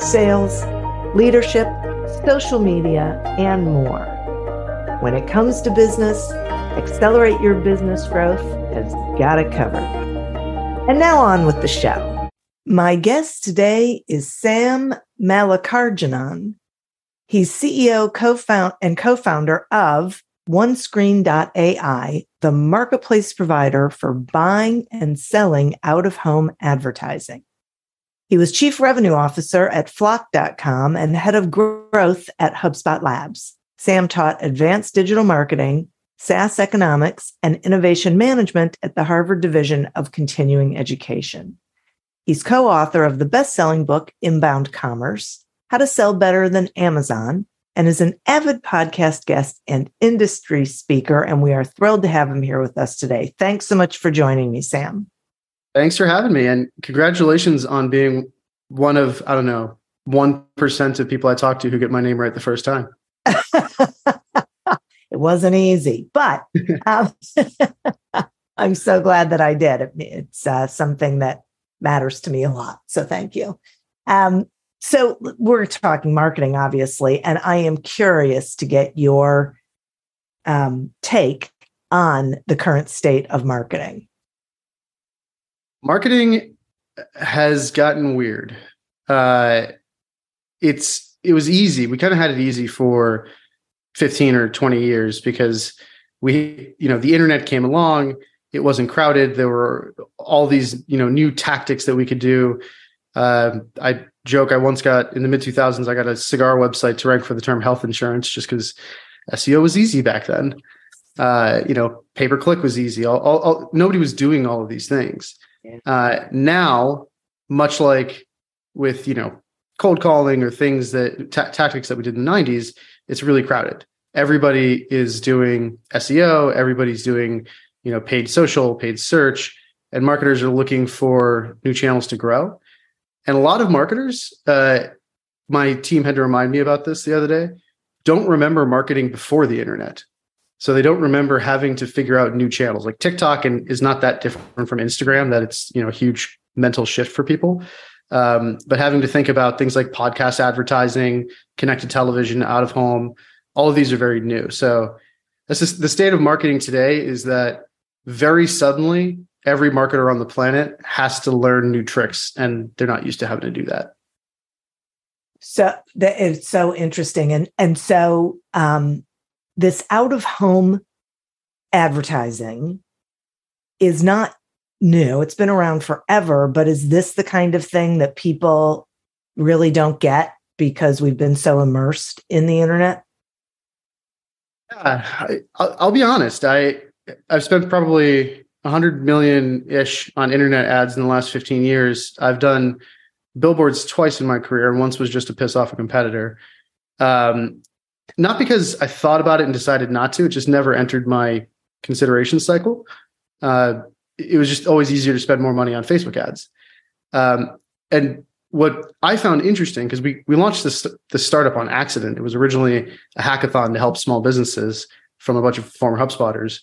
sales, leadership, social media, and more. When it comes to business, accelerate your business growth has got it covered. And now on with the show. My guest today is Sam Mallikarjunan. He's CEO co-found and co-founder of OneScreen.ai, the marketplace provider for buying and selling out of home advertising. He was chief revenue officer at flock.com and head of growth at HubSpot Labs. Sam taught advanced digital marketing, SaaS economics, and innovation management at the Harvard Division of Continuing Education. He's co author of the best selling book, Inbound Commerce How to Sell Better Than Amazon, and is an avid podcast guest and industry speaker. And we are thrilled to have him here with us today. Thanks so much for joining me, Sam. Thanks for having me. And congratulations on being one of, I don't know, 1% of people I talk to who get my name right the first time. it wasn't easy, but um, I'm so glad that I did. It's uh, something that matters to me a lot. So thank you. Um, so we're talking marketing, obviously, and I am curious to get your um, take on the current state of marketing marketing has gotten weird. Uh, it's it was easy. We kind of had it easy for 15 or 20 years because we, you know, the internet came along. It wasn't crowded. There were all these, you know, new tactics that we could do. Uh, I joke. I once got in the mid 2000s. I got a cigar website to rank for the term health insurance, just because SEO was easy back then. Uh, you know, pay per click was easy. All, all, all, nobody was doing all of these things. Uh, now, much like with you know cold calling or things that tactics that we did in the 90s, it's really crowded. Everybody is doing SEO. Everybody's doing you know paid social, paid search, and marketers are looking for new channels to grow. And a lot of marketers, uh, my team had to remind me about this the other day, don't remember marketing before the internet. So they don't remember having to figure out new channels. Like TikTok and is not that different from Instagram, that it's, you know, a huge mental shift for people. Um, but having to think about things like podcast advertising, connected television, out of home, all of these are very new. So this is the state of marketing today is that very suddenly every marketer on the planet has to learn new tricks and they're not used to having to do that. So that is so interesting. And and so um this out of home advertising is not new. It's been around forever, but is this the kind of thing that people really don't get because we've been so immersed in the internet? Yeah, I, will be honest. I I've spent probably a hundred million ish on internet ads in the last fifteen years. I've done billboards twice in my career, and once was just to piss off a competitor. Um, not because I thought about it and decided not to. It just never entered my consideration cycle. Uh, it was just always easier to spend more money on Facebook ads. Um, and what I found interesting because we we launched this this startup on accident. It was originally a hackathon to help small businesses from a bunch of former HubSpotters.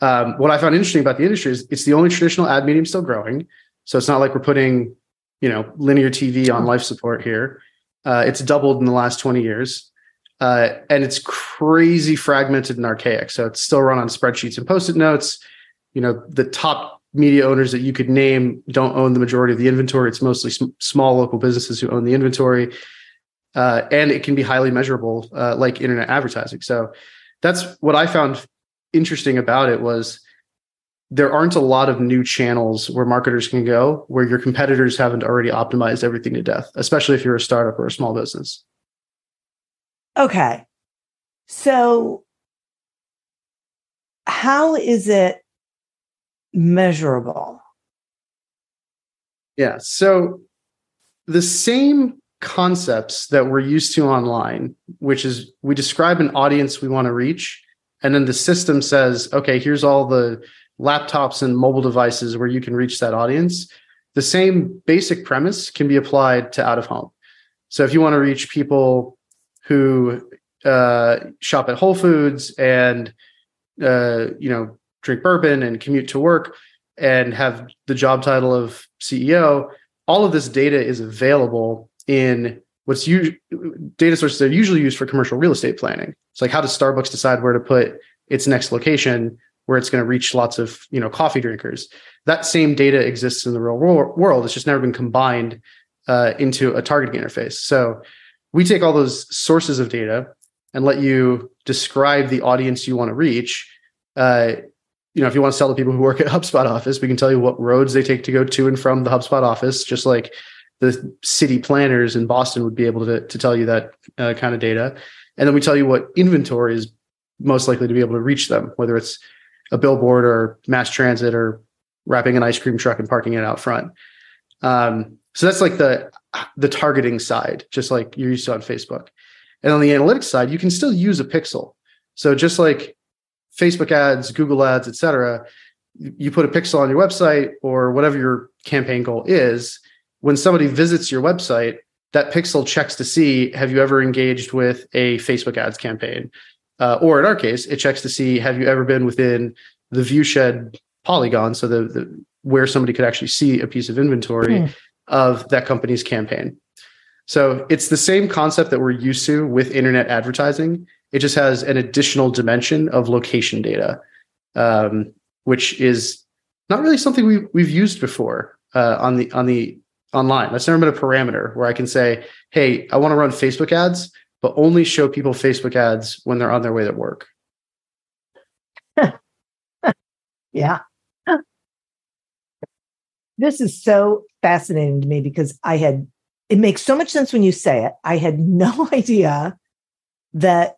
Um, what I found interesting about the industry is it's the only traditional ad medium still growing. So it's not like we're putting, you know, linear TV on life support here. Uh, it's doubled in the last 20 years. Uh, and it's crazy fragmented and archaic. So it's still run on spreadsheets and post-it notes. You know, the top media owners that you could name don't own the majority of the inventory. It's mostly sm- small local businesses who own the inventory, uh, and it can be highly measurable, uh, like internet advertising. So that's what I found interesting about it was there aren't a lot of new channels where marketers can go where your competitors haven't already optimized everything to death, especially if you're a startup or a small business. Okay. So, how is it measurable? Yeah. So, the same concepts that we're used to online, which is we describe an audience we want to reach, and then the system says, okay, here's all the laptops and mobile devices where you can reach that audience. The same basic premise can be applied to out of home. So if you want to reach people who uh, shop at Whole Foods and uh, you know drink bourbon and commute to work and have the job title of CEO, all of this data is available in what's data sources that are usually used for commercial real estate planning. It's like how does Starbucks decide where to put its next location where it's going to reach lots of you know coffee drinkers. That same data exists in the real world. It's just never been combined uh, into a targeting interface. So we take all those sources of data and let you describe the audience you want to reach. Uh, you know, if you want to sell to people who work at HubSpot office, we can tell you what roads they take to go to and from the HubSpot office, just like the city planners in Boston would be able to, to tell you that uh, kind of data. And then we tell you what inventory is most likely to be able to reach them, whether it's a billboard or mass transit or wrapping an ice cream truck and parking it out front. Um, so that's like the the targeting side, just like you're used to on Facebook. And on the analytics side, you can still use a pixel. So just like Facebook ads, Google ads, etc., you put a pixel on your website or whatever your campaign goal is. When somebody visits your website, that pixel checks to see have you ever engaged with a Facebook ads campaign? Uh, or in our case, it checks to see have you ever been within the viewshed polygon, so the, the where somebody could actually see a piece of inventory mm. Of that company's campaign. So it's the same concept that we're used to with internet advertising. It just has an additional dimension of location data, um, which is not really something we, we've used before uh, on the on the online. That's never been a parameter where I can say, "Hey, I want to run Facebook ads, but only show people Facebook ads when they're on their way to work." yeah. This is so fascinating to me because I had it makes so much sense when you say it. I had no idea that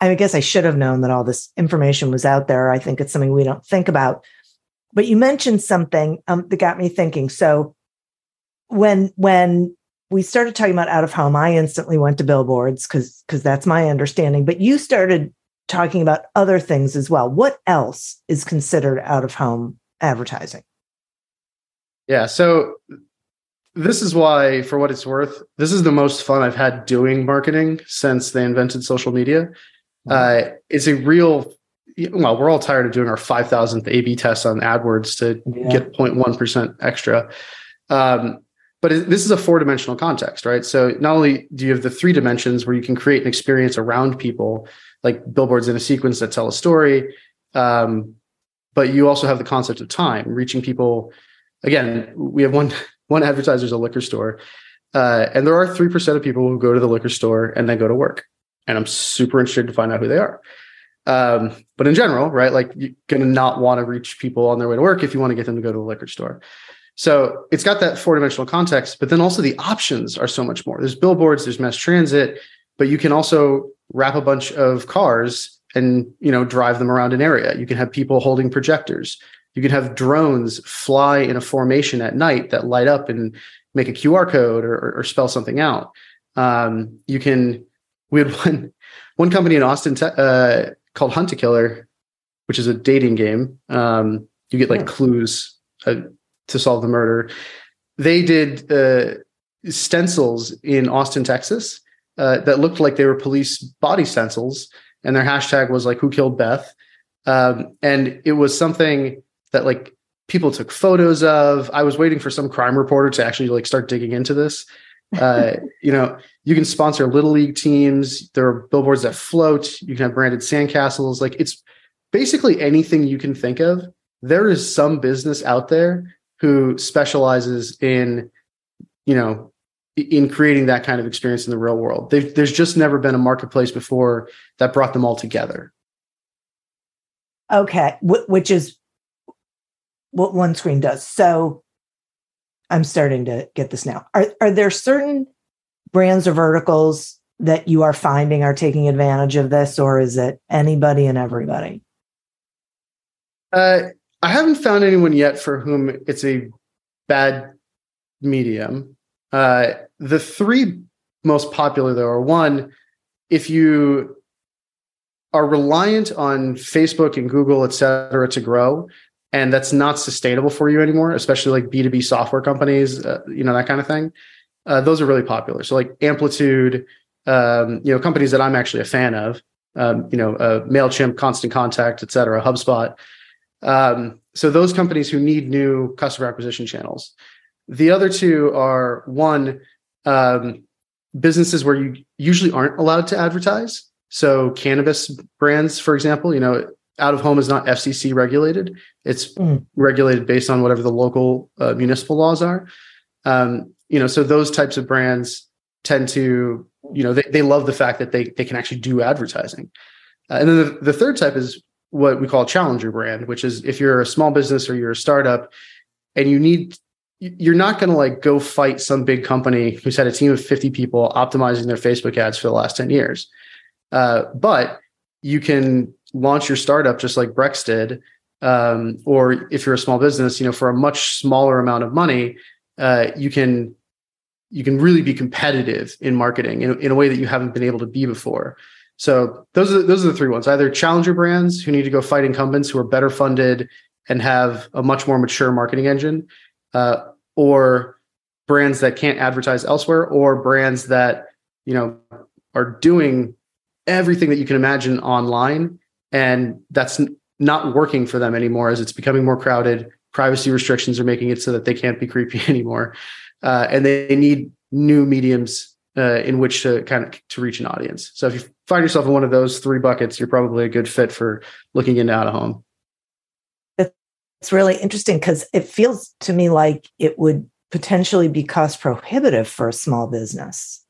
I guess I should have known that all this information was out there. I think it's something we don't think about. But you mentioned something um, that got me thinking. So when when we started talking about out of home, I instantly went to billboards because because that's my understanding. But you started talking about other things as well. What else is considered out of home advertising? Yeah. So this is why, for what it's worth, this is the most fun I've had doing marketing since they invented social media. Uh, it's a real, well, we're all tired of doing our 5,000th A B test on AdWords to yeah. get 0.1% extra. Um, but it, this is a four dimensional context, right? So not only do you have the three dimensions where you can create an experience around people, like billboards in a sequence that tell a story, um, but you also have the concept of time, reaching people. Again, we have one one advertiser is a liquor store, uh, and there are three percent of people who go to the liquor store and then go to work. And I'm super interested to find out who they are. Um, but in general, right, like you're going to not want to reach people on their way to work if you want to get them to go to the liquor store. So it's got that four dimensional context, but then also the options are so much more. There's billboards, there's mass transit, but you can also wrap a bunch of cars and you know drive them around an area. You can have people holding projectors. You can have drones fly in a formation at night that light up and make a QR code or, or spell something out. Um, you can. We had one one company in Austin uh, called Hunt a Killer, which is a dating game. Um, you get like clues uh, to solve the murder. They did uh, stencils in Austin, Texas, uh, that looked like they were police body stencils, and their hashtag was like "Who killed Beth?" Um, and it was something that like people took photos of. I was waiting for some crime reporter to actually like start digging into this. Uh, you know, you can sponsor little league teams. There are billboards that float. You can have branded sandcastles. Like it's basically anything you can think of. There is some business out there who specializes in, you know, in creating that kind of experience in the real world. They've, there's just never been a marketplace before that brought them all together. Okay, which is what OneScreen does. So I'm starting to get this now. Are are there certain brands or verticals that you are finding are taking advantage of this, or is it anybody and everybody? Uh, I haven't found anyone yet for whom it's a bad medium. Uh, the three most popular though are one, if you are reliant on Facebook and Google, et cetera, to grow, and that's not sustainable for you anymore, especially like B2B software companies, uh, you know, that kind of thing. Uh, those are really popular. So like Amplitude, um, you know, companies that I'm actually a fan of, um, you know, uh, MailChimp, Constant Contact, et cetera, HubSpot. Um, so those companies who need new customer acquisition channels. The other two are one, um, businesses where you usually aren't allowed to advertise. So cannabis brands, for example, you know, out of home is not FCC regulated. It's mm. regulated based on whatever the local uh, municipal laws are. Um, you know, so those types of brands tend to, you know, they, they love the fact that they they can actually do advertising. Uh, and then the, the third type is what we call a challenger brand, which is if you're a small business or you're a startup and you need you're not going to like go fight some big company who's had a team of 50 people optimizing their Facebook ads for the last 10 years. Uh, but you can launch your startup just like Brex did. Um, or if you're a small business, you know, for a much smaller amount of money, uh, you can you can really be competitive in marketing in, in a way that you haven't been able to be before. So those are those are the three ones. Either challenger brands who need to go fight incumbents who are better funded and have a much more mature marketing engine, uh, or brands that can't advertise elsewhere or brands that you know are doing everything that you can imagine online and that's not working for them anymore as it's becoming more crowded. Privacy restrictions are making it so that they can't be creepy anymore. Uh, and they need new mediums uh, in which to kind of to reach an audience. So if you find yourself in one of those three buckets you're probably a good fit for looking into out of home. It's really interesting because it feels to me like it would potentially be cost prohibitive for a small business.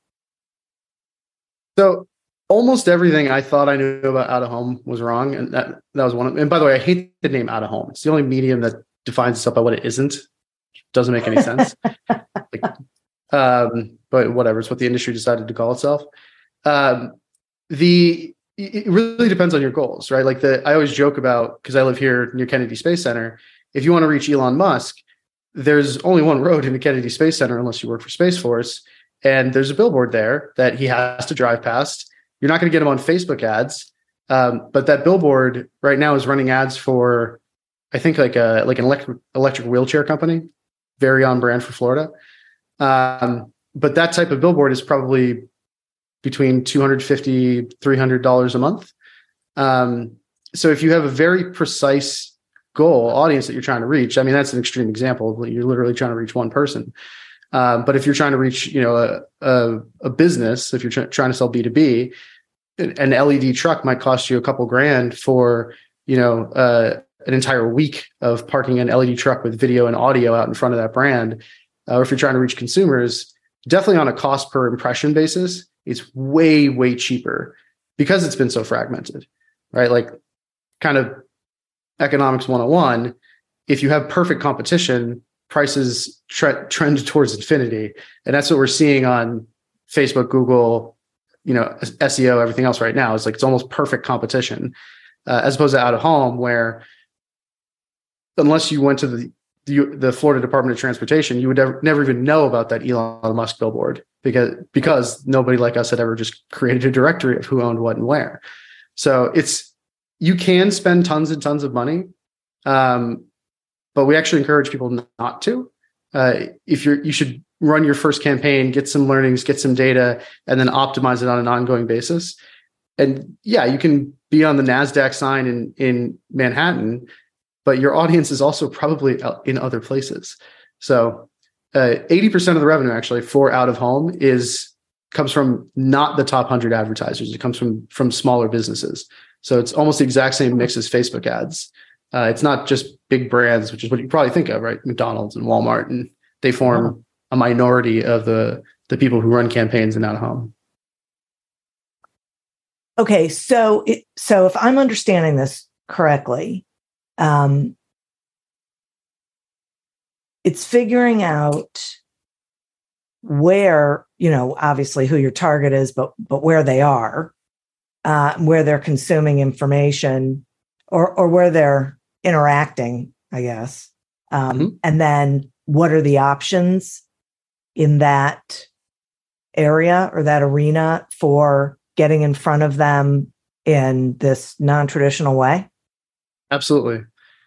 So almost everything I thought I knew about out of home was wrong. And that that was one of and by the way, I hate the name out of home. It's the only medium that defines itself by what it isn't. Doesn't make any sense. like, um, but whatever, it's what the industry decided to call itself. Um, the it really depends on your goals, right? Like the I always joke about because I live here near Kennedy Space Center. If you want to reach Elon Musk, there's only one road into Kennedy Space Center unless you work for Space Force, and there's a billboard there that he has to drive past. You're not going to get them on Facebook ads, um, but that billboard right now is running ads for, I think like a like an electric electric wheelchair company, very on brand for Florida. Um, but that type of billboard is probably between 250 $300 a month. Um, so if you have a very precise goal audience that you're trying to reach i mean that's an extreme example you're literally trying to reach one person um, but if you're trying to reach you know a, a, a business if you're tr- trying to sell b2b an led truck might cost you a couple grand for you know uh, an entire week of parking an led truck with video and audio out in front of that brand. Uh, or if you're trying to reach consumers definitely on a cost per impression basis it's way way cheaper because it's been so fragmented right? Like kind of economics 101 if you have perfect competition prices tre- trend towards infinity and that's what we're seeing on facebook google you know seo everything else right now is like it's almost perfect competition uh, as opposed to out of home where unless you went to the the, the Florida Department of Transportation, you would never, never even know about that Elon Musk billboard because because nobody like us had ever just created a directory of who owned what and where. So it's you can spend tons and tons of money, um, but we actually encourage people not to. Uh, if you're you should run your first campaign, get some learnings, get some data, and then optimize it on an ongoing basis. And yeah, you can be on the Nasdaq sign in in Manhattan, but your audience is also probably in other places. So uh, 80% of the revenue actually for out of home is comes from not the top 100 advertisers it comes from from smaller businesses so it's almost the exact same mix as facebook ads uh, it's not just big brands which is what you probably think of right? Mcdonald's and walmart and they form a minority of the the people who run campaigns in out of home okay so it, so if i'm understanding this correctly um, it's figuring out where you know obviously who your target is but but where they are uh, where they're consuming information or or where they're interacting i guess um, mm-hmm. and then what are the options in that area or that arena for getting in front of them in this non-traditional way? Absolutely.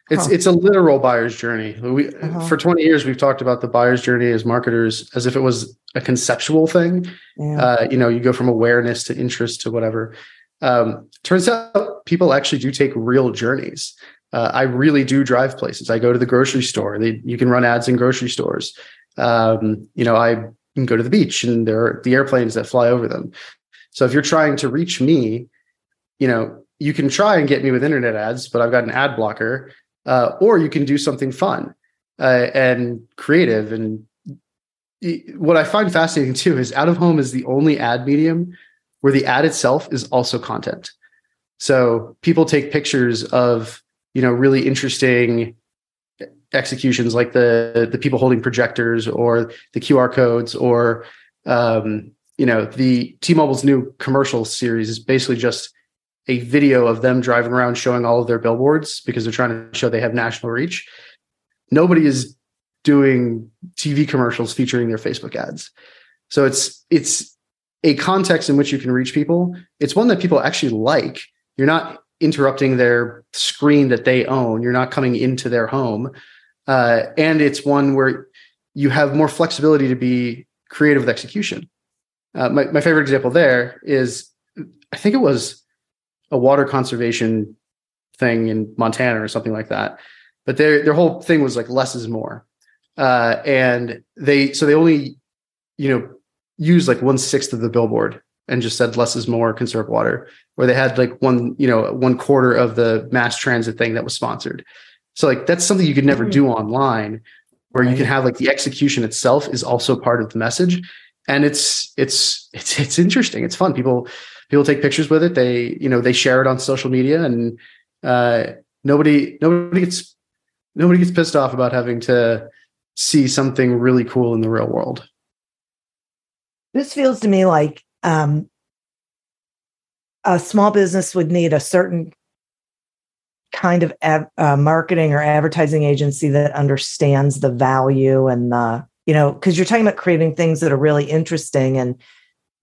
It's huh. it's a literal buyer's journey. We uh-huh. for 20 years we've talked about the buyer's journey as marketers as if it was a conceptual thing. Yeah. Uh, you know, you go from awareness to interest to whatever. Um, turns out people actually do take real journeys. Uh, I really do drive places. I go to the grocery store. They, you can run ads in grocery stores. Um, you know, I can go to the beach and there are the airplanes that fly over them. So if you're trying to reach me, you know, you can try and get me with internet ads, but I've got an ad blocker uh, or you can do something fun uh, and creative. And what I find fascinating too is out of home is the only ad medium where the ad itself is also content. So people take pictures of you know really interesting executions like the the people holding projectors or the QR codes or um, you know the T-Mobile's new commercial series is basically just a video of them driving around showing all of their billboards because they're trying to show they have national reach. Nobody is doing TV commercials featuring their Facebook ads. So it's it's a context in which you can reach people. It's one that people actually like. You're not interrupting their screen that they own. You're not coming into their home. Uh, and it's one where you have more flexibility to be creative with execution. Uh, my, my favorite example there is I think it was a water conservation thing in Montana or something like that. But their their whole thing was like less is more, uh, and they so they only you know use like one sixth of the billboard and just said less is more, conserve water. Where they had like one you know one quarter of the mass transit thing that was sponsored. So like that's something you could never mm-hmm. do online, where right. you can have like the execution itself is also part of the message, and it's it's it's it's interesting. It's fun. People people take pictures with it. They, you know, they share it on social media, and uh, nobody nobody gets nobody gets pissed off about having to see something really cool in the real world. This feels to me like um, a small business would need a certain kind of av- uh, marketing or advertising agency that understands the value and the you know because you're talking about creating things that are really interesting and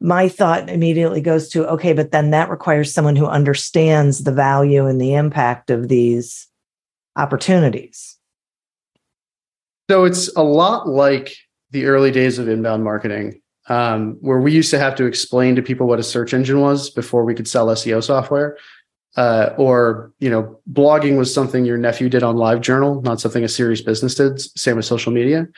my thought immediately goes to okay, but then that requires someone who understands the value and the impact of these opportunities. So it's a lot like the early days of inbound marketing, um, where we used to have to explain to people what a search engine was before we could sell SEO software. Uh, or you know, blogging was something your nephew did on LiveJournal, not something a serious business did. Same with social media.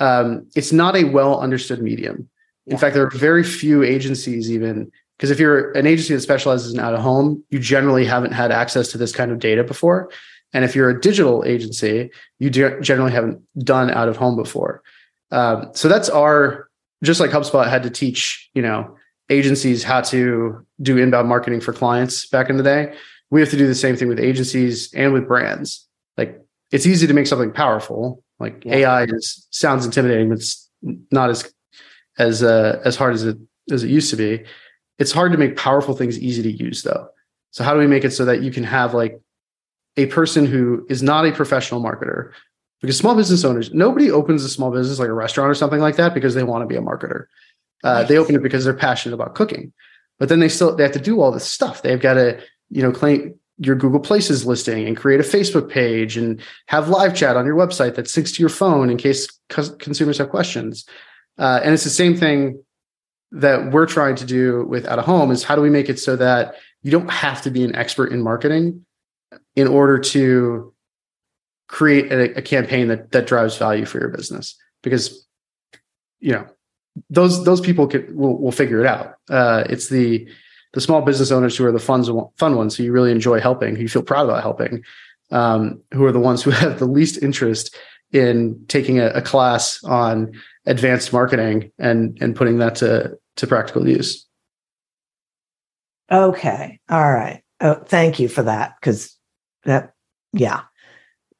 Um, it's not a well understood medium. In fact, there are very few agencies even because if you're an agency that specializes in out of home, you generally haven't had access to this kind of data before. And if you're a digital agency, you generally haven't done out of home before. Um, so that's our just like HubSpot had to teach, you know, agencies how to do inbound marketing for clients back in the day. We have to do the same thing with agencies and with brands. Like it's easy to make something powerful. Like yeah. AI is sounds intimidating, but it's not as as uh, as hard as it as it used to be. It's hard to make powerful things easy to use though. So how do we make it so that you can have like a person who is not a professional marketer? Because small business owners, nobody opens a small business like a restaurant or something like that because they want to be a marketer. Uh, They open it because they're passionate about cooking, but then they still they have to do all this stuff. They've got to you know claim your Google Places listing and create a Facebook page and have live chat on your website that syncs to your phone in case consumers have questions. Uh, and it's the same thing that we're trying to do with out of home is how do we make it so that you don't have to be an expert in marketing in order to create a, a campaign that that drives value for your business because you know those those people could will, will figure it out uh, it's the the small business owners who are the fun, fun ones who you really enjoy helping who you feel proud about helping um, who are the ones who have the least interest in taking a, a class on advanced marketing and and putting that to to practical use. Okay. All right. Oh, thank you for that because that yeah.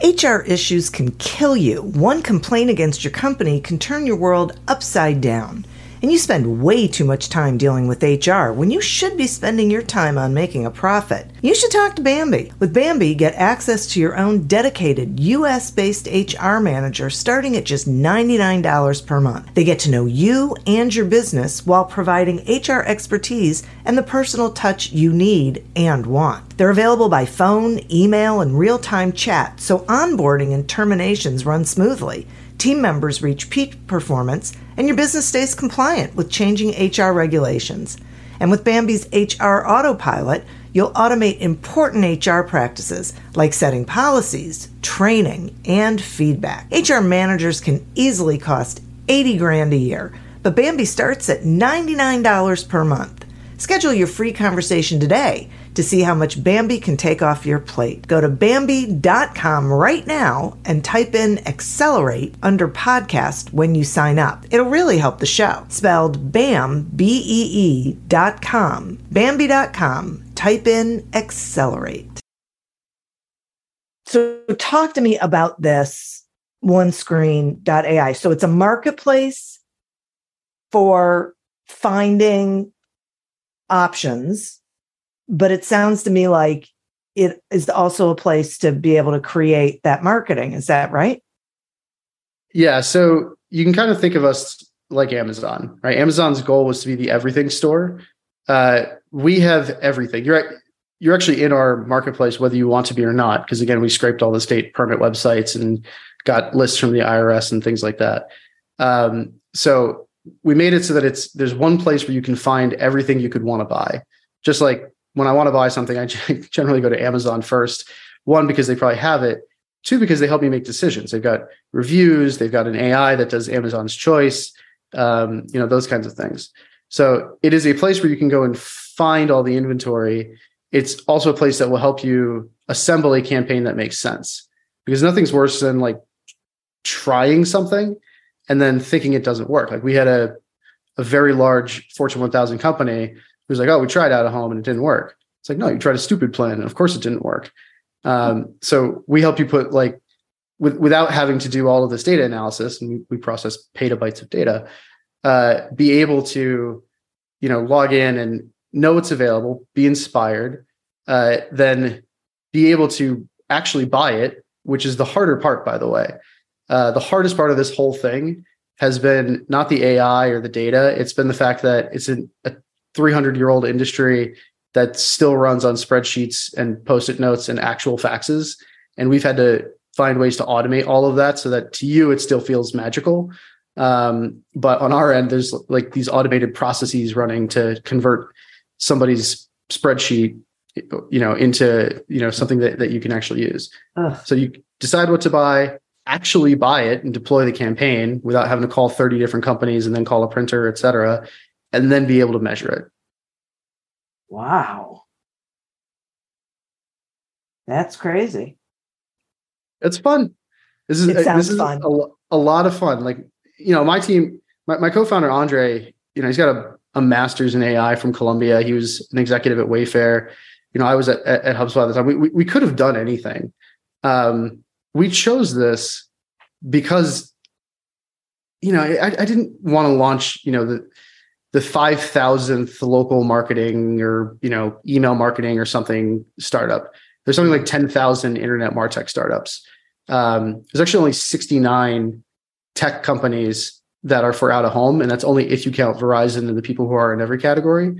HR issues can kill you. One complaint against your company can turn your world upside down. And you spend way too much time dealing with HR when you should be spending your time on making a profit. You should talk to Bambee. With Bambee, get access to your own dedicated US based HR manager starting at just $99 per month. They get to know you and your business while providing HR expertise and the personal touch you need and want. They're available by phone, email, and real time chat, so onboarding and terminations run smoothly. Team members reach peak performance, and your business stays compliant with changing HR regulations. And with Bambee's HR Autopilot, you'll automate important HR practices like setting policies, training, and feedback. HR managers can easily cost 80 grand a year, but Bambee starts at $99 per month. Schedule your free conversation today to see how much Bambee can take off your plate. Go to Bambee.com right now and type in accelerate under podcast when you sign up. It'll really help the show. Spelled BAM, B E E dot com. Bambee.com. Type in accelerate. So, talk to me about this OneScreen.ai. So, it's a marketplace for finding options, but it sounds to me like it is also a place to be able to create that marketing. Is that right? Yeah. So you can kind of think of us like Amazon, right? Amazon's goal was to be the everything store. Uh, we have everything. You're you're actually in our marketplace whether you want to be or not, because again, we scraped all the state permit websites and got lists from the IRS and things like that. Um, so we made it so that it's there's one place where you can find everything you could want to buy. Just like when I want to buy something, I generally go to Amazon first. One because they probably have it. Two because they help me make decisions. They've got reviews. They've got an AI that does Amazon's choice. Um, you know those kinds of things. So it is a place where you can go and find all the inventory. It's also a place that will help you assemble a campaign that makes sense because nothing's worse than like trying something and then thinking it doesn't work. Like we had a a very large Fortune 1000 company who's like, "Oh, we tried out of home and it didn't work." It's like, "No, you tried a stupid plan, and of course it didn't work." Um, so we help you put like with, without having to do all of this data analysis, and we, process petabytes of data, uh, be able to, you know, log in and know what's available, be inspired, uh, then be able to actually buy it, which is the harder part, by the way. Uh, the hardest part of this whole thing has been not the AI or the data. It's been the fact that it's an, a 300 year old industry that still runs on spreadsheets and post-it notes and actual faxes. And we've had to find ways to automate all of that so that to you it still feels magical. Um, but on our end, there's like these automated processes running to convert somebody's spreadsheet, you know, into you know something that, that you can actually use. Ugh. So you decide what to buy, actually buy it and deploy the campaign without having to call 30 different companies and then call a printer, et cetera, and then be able to measure it. Wow. That's crazy. It's fun. This is It sounds this is fun. A, a lot of fun. Like you know, my team, my, my co-founder Andre, you know, he's got a, a master's in AI from Columbia. He was an executive at Wayfair. You know, I was at, at, at HubSpot at the time. We, we we could have done anything. Um, we chose this because you know I, I didn't want to launch you know the the 5000th local marketing or you know email marketing or something startup. There's something like 10,000 internet martech startups. Um, there's actually only 69 tech companies that are for out of home and that's only if you count verizon and the people who are in every category.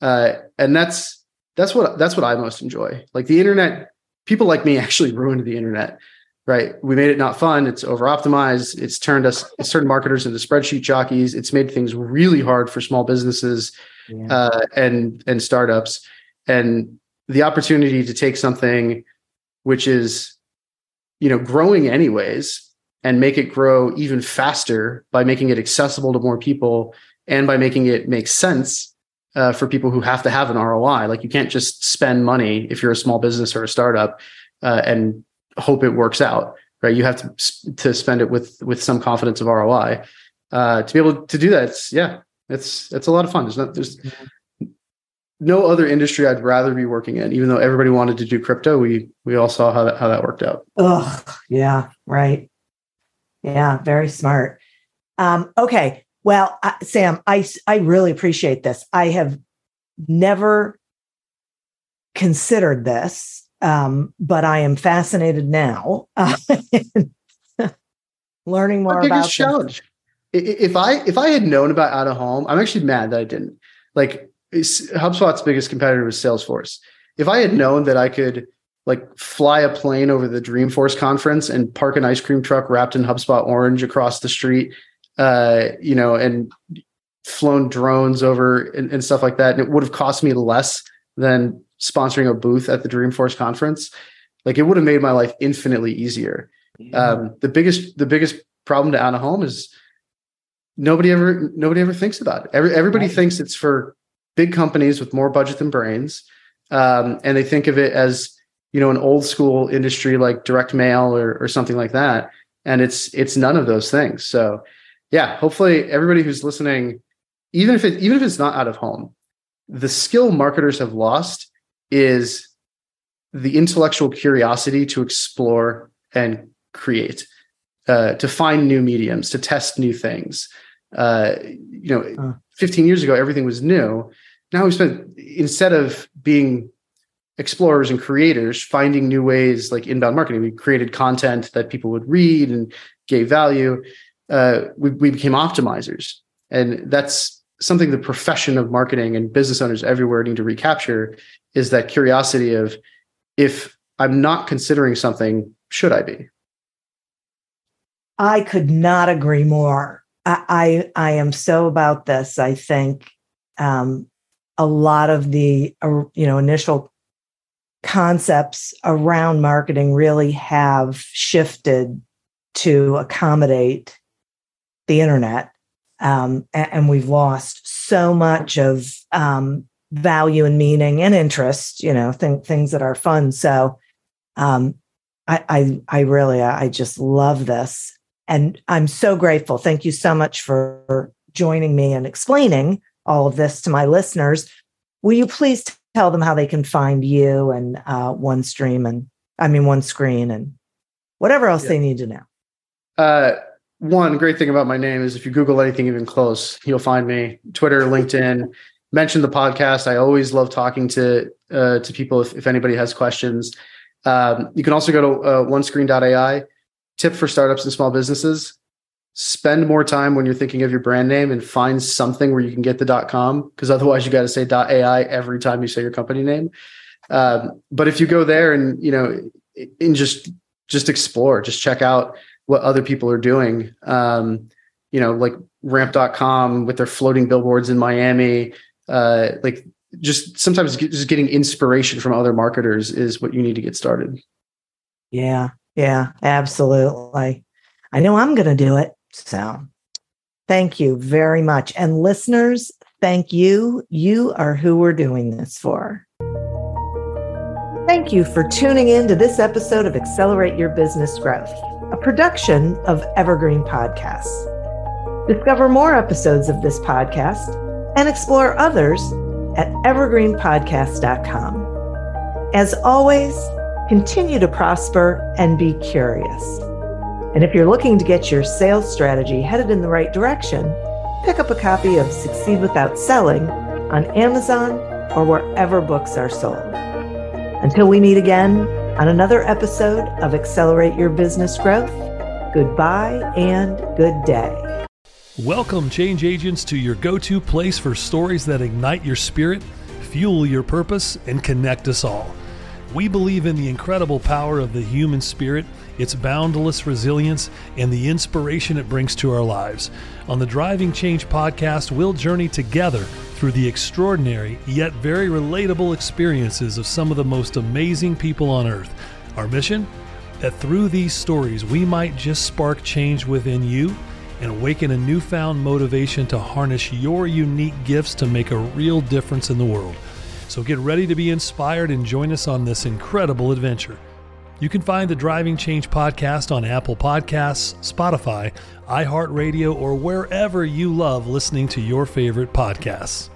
Uh, and that's that's what that's what i most enjoy. Like the internet people like me actually ruined the internet right? We made it not fun. It's over optimized it's turned us it's turned marketers into spreadsheet jockeys. It's made things really hard for small businesses Yeah. uh, and and startups. And the opportunity to take something which is you know growing anyways and make it grow even faster by making it accessible to more people and by making it make sense uh, for people who have to have an ROI. Like you can't just spend money if you're a small business or a startup uh, and hope it works out, right? You have to to spend it with with some confidence of ROI. Uh, to be able to do that, it's, yeah, it's it's a lot of fun. There's not there's no other industry I'd rather be working in. Even though everybody wanted to do crypto, we we all saw how that how that worked out. Ugh, yeah, right. Yeah, very smart. Um, okay, well, uh, Sam, I I really appreciate this. I have never considered this, um, but I am fascinated now. Uh, learning more Our about challenge. If I if I had known about out of home, I'm actually mad that I didn't. Like HubSpot's biggest competitor was Salesforce. If I had known that I could like fly a plane over the Dreamforce conference and park an ice cream truck wrapped in HubSpot orange across the street, uh, you know, and flown drones over and, and stuff like that, and it would have cost me less than sponsoring a booth at the Dreamforce conference. Like it would have made my life infinitely easier. Um, the biggest the biggest problem to out of home is nobody ever nobody ever thinks about it. Every, everybody Right. thinks it's for big companies with more budget than brains, um, and they think of it as you know an old school industry like direct mail or or something like that. And it's it's none of those things. So yeah, hopefully everybody who's listening, even if it even if it's not out of home, the skill marketers have lost is the intellectual curiosity to explore and create, uh, to find new mediums, to test new things. Uh, you know, Huh. 15 years ago, everything was new. Now we spent instead of being explorers and creators, finding new ways like inbound marketing. We created content that people would read and gave value. Uh, we, we became optimizers, and that's something the profession of marketing and business owners everywhere need to recapture is that curiosity of if I'm not considering something, should I be? I could not agree more. I I, I am so about this. I think um, a lot of the uh, you know initial concepts around marketing really have shifted to accommodate the internet, um, and, we've lost so much of um, value and meaning and interest. You know, th- things that are fun. So. Um, I, I, I really, I just love this. And I'm so grateful. Thank you so much for joining me and explaining all of this to my listeners. Will you please tell them how they can find you and uh, OneStream and I mean One Screen and whatever else Yeah. they need to know? Uh, one great thing about my name is if you Google anything even close, you'll find me. Twitter, LinkedIn. Mention the podcast. I always love talking to uh, to people if, if anybody has questions. Um, you can also go to uh, onescreen.ai. Tip for startups and small businesses: spend more time when you're thinking of your brand name and find something where you can get the .com because otherwise you got to say .ai every time you say your company name. Um, but if you go there and you know and just just explore, just check out what other people are doing. Um, you know, like ramp.com with their floating billboards in Miami. Uh, like just sometimes just getting inspiration from other marketers is what you need to get started. Yeah, yeah, absolutely. I know I'm going to do it. So thank you very much. And listeners, thank you. You are who we're doing this for. Thank you for tuning in to this episode of Accelerate Your Business Growth, a production of Evergreen Podcasts. Discover more episodes of this podcast and explore others at evergreenpodcast.com. As always, continue to prosper and be curious. And if you're looking to get your sales strategy headed in the right direction, pick up a copy of Succeed Without Selling on Amazon or wherever books are sold. Until we meet again on another episode of Accelerate Your Business Growth, goodbye and good day. Welcome, change agents, to your go to place for stories that ignite your spirit, fuel your purpose, and connect us all. We believe in the incredible power of the human spirit, its boundless resilience, and the inspiration it brings to our lives. On the Driving Change podcast, we'll journey together through the extraordinary yet very relatable experiences of some of the most amazing people on earth. Our mission? That through these stories, we might just spark change within you and awaken a newfound motivation to harness your unique gifts to make a real difference in the world. So get ready to be inspired and join us on this incredible adventure. You can find the Driving Change podcast on Apple Podcasts, Spotify, iHeartRadio, or wherever you love listening to your favorite podcasts.